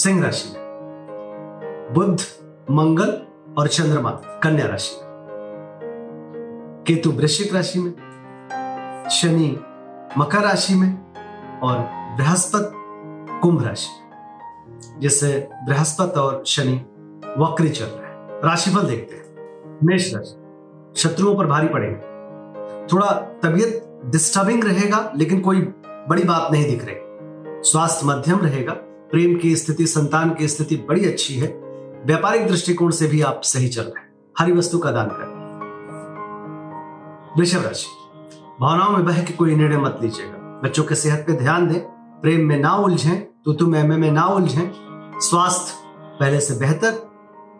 सिंह राशि, बुध, मंगल और चंद्रमा, कन्या राशि। केतु वृश्चिक राशि में, शनि मकर राशि में और बृहस्पति कुंभ राशि, जिससे बृहस्पति और शनि वक्री चल रहे हैं। राशिफल देखते हैं। मेष राशि, शत्रुओं पर भारी पड़ेंगे। थोड़ा तबियत डिस्टर्बिंग रहेगा, लेकिन कोई बड़ी बात नहीं दिख रही। स्वास्थ्य मध्यम रहेगा प्रेम की स्थिति, संतान की स्थिति बड़ी अच्छी है। व्यापारिक दृष्टिकोण से भी आप सही चल रहे हैं। हरी वस्तु का दान करें। वृषभ राशि, भावनाओं में बह के कोई निर्णय मत लीजिएगा। बच्चों के सेहत पे ध्यान दें। प्रेम में ना उलझें तो तुम एम में ना उलझें। स्वास्थ्य पहले से बेहतर,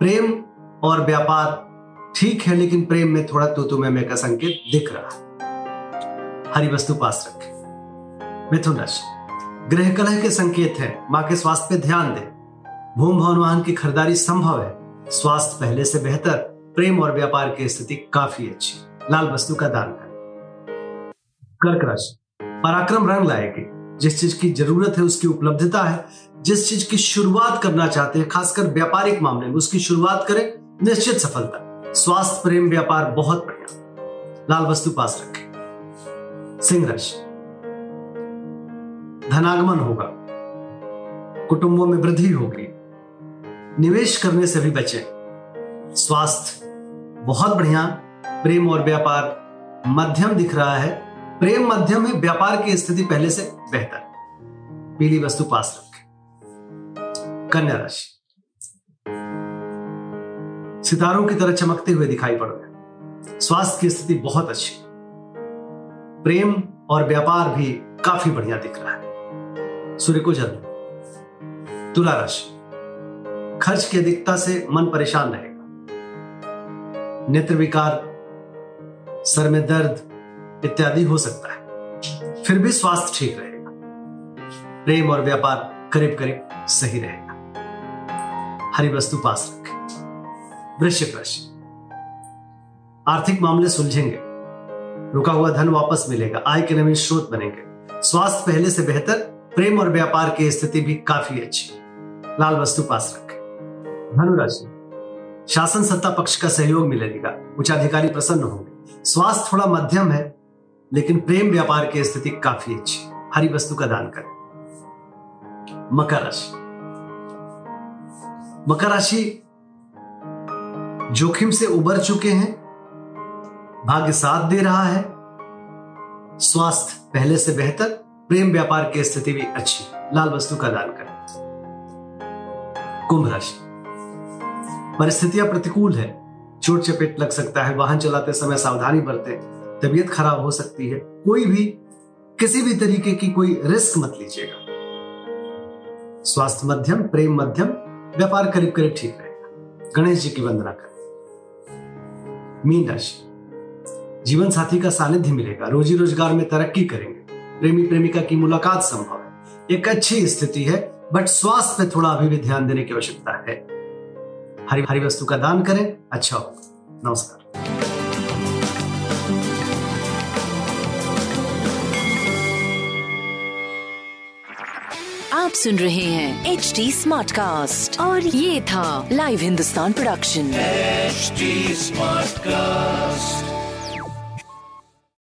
प्रेम और व्यापार ठीक है, लेकिन प्रेम में थोड़ा तो तुम तुम्हें का संकेत दिख रहा है। हरी वस्तु पास रखें। मिथुन राशि गृह कलह के संकेत है। माँ के स्वास्थ्य पे ध्यान दें। भूम भवन वाहन की खरीदारी संभव है। स्वास्थ्य पहले से बेहतर, प्रेम और व्यापार की स्थिति काफ़ी अच्छी। लाल वस्तु का दान करें। कर्क राशि। पराक्रम रंग लाएगी। जिस चीज़ की ज़रूरत है, उसकी उपलब्धता है। जिस चीज़ की शुरुआत करना चाहते हैं, खासकर व्यापारिक मामले में, उसकी शुरुआत करें। निश्चित सफलता। स्वास्थ्य, प्रेम, व्यापार बहुत बढ़िया। लाल वस्तु पास रखें। सिंह राशि। धनागमन होगा। कुटुंबों में वृद्धि होगी। निवेश करने से भी बचें। स्वास्थ्य, बहुत बढ़िया। प्रेम और व्यापार। मध्यम दिख रहा है। प्रेम मध्यम है व्यापार की स्थिति पहले से बेहतर। पीली वस्तु पास रखें। कन्या राशि। सितारों की तरह चमकते हुए दिखाई पड़ रहे स्वास्थ्य की स्थिति बहुत अच्छी। प्रेम और व्यापार भी काफ़ी बढ़िया दिख रहा है। सूर्य को जल तुला राशि। खर्च की अधिकता से मन परेशान रहेगा। नेत्र विकार, सर में दर्द इत्यादि हो सकता है। फिर भी स्वास्थ्य ठीक रहेगा। प्रेम और व्यापार करीब करीब सही रहेगा। हरी वस्तु पास रखें। वृश्चिक राशि। आर्थिक मामले सुलझेंगे। रुका हुआ धन वापस मिलेगा। आय के नवीन स्रोत बनेंगे। स्वास्थ्य पहले से बेहतर प्रेम और व्यापार की स्थिति भी काफ़ी अच्छी। लाल वस्तु पास रखें। धनुराशि शासन सत्ता पक्ष का सहयोग मिलेगा। उच्च अधिकारी प्रसन्न होंगे। स्वास्थ्य थोड़ा मध्यम है, लेकिन प्रेम व्यापार की स्थिति काफ़ी अच्छी। हरी वस्तु का दान करें। मकर राशि। मकर राशि जोखिम से उबर चुके हैं। भाग्य साथ दे रहा है। स्वास्थ्य पहले से बेहतर प्रेम व्यापार की स्थिति भी अच्छी, लाल वस्तु का दान करें। कुंभ राशि। परिस्थितियाँ प्रतिकूल है। चोट चपेट लग सकता है, वाहन चलाते समय सावधानी बरते। तबीयत खराब हो सकती है। कोई भी, किसी भी तरीके की कोई रिस्क मत लीजिएगा। स्वास्थ्य मध्यम, प्रेम मध्यम, व्यापार करीब करीब ठीक रहेगा। गणेश जी की वंदना करें। मीन राशि। जीवन साथी का सानिध्य मिलेगा। रोजी रोज़गार में तरक्की करेंगे। प्रेमी प्रेमिका की मुलाकात संभव है। एक अच्छी स्थिति है बट स्वास्थ्य पे थोड़ा अभी भी ध्यान देने की आवश्यकता है। हरी हरी वस्तु का दान करें। अच्छा होगा नमस्कार। आप सुन रहे हैं एच डी स्मार्ट कास्ट और ये था live Hindustan production smart Smartcast.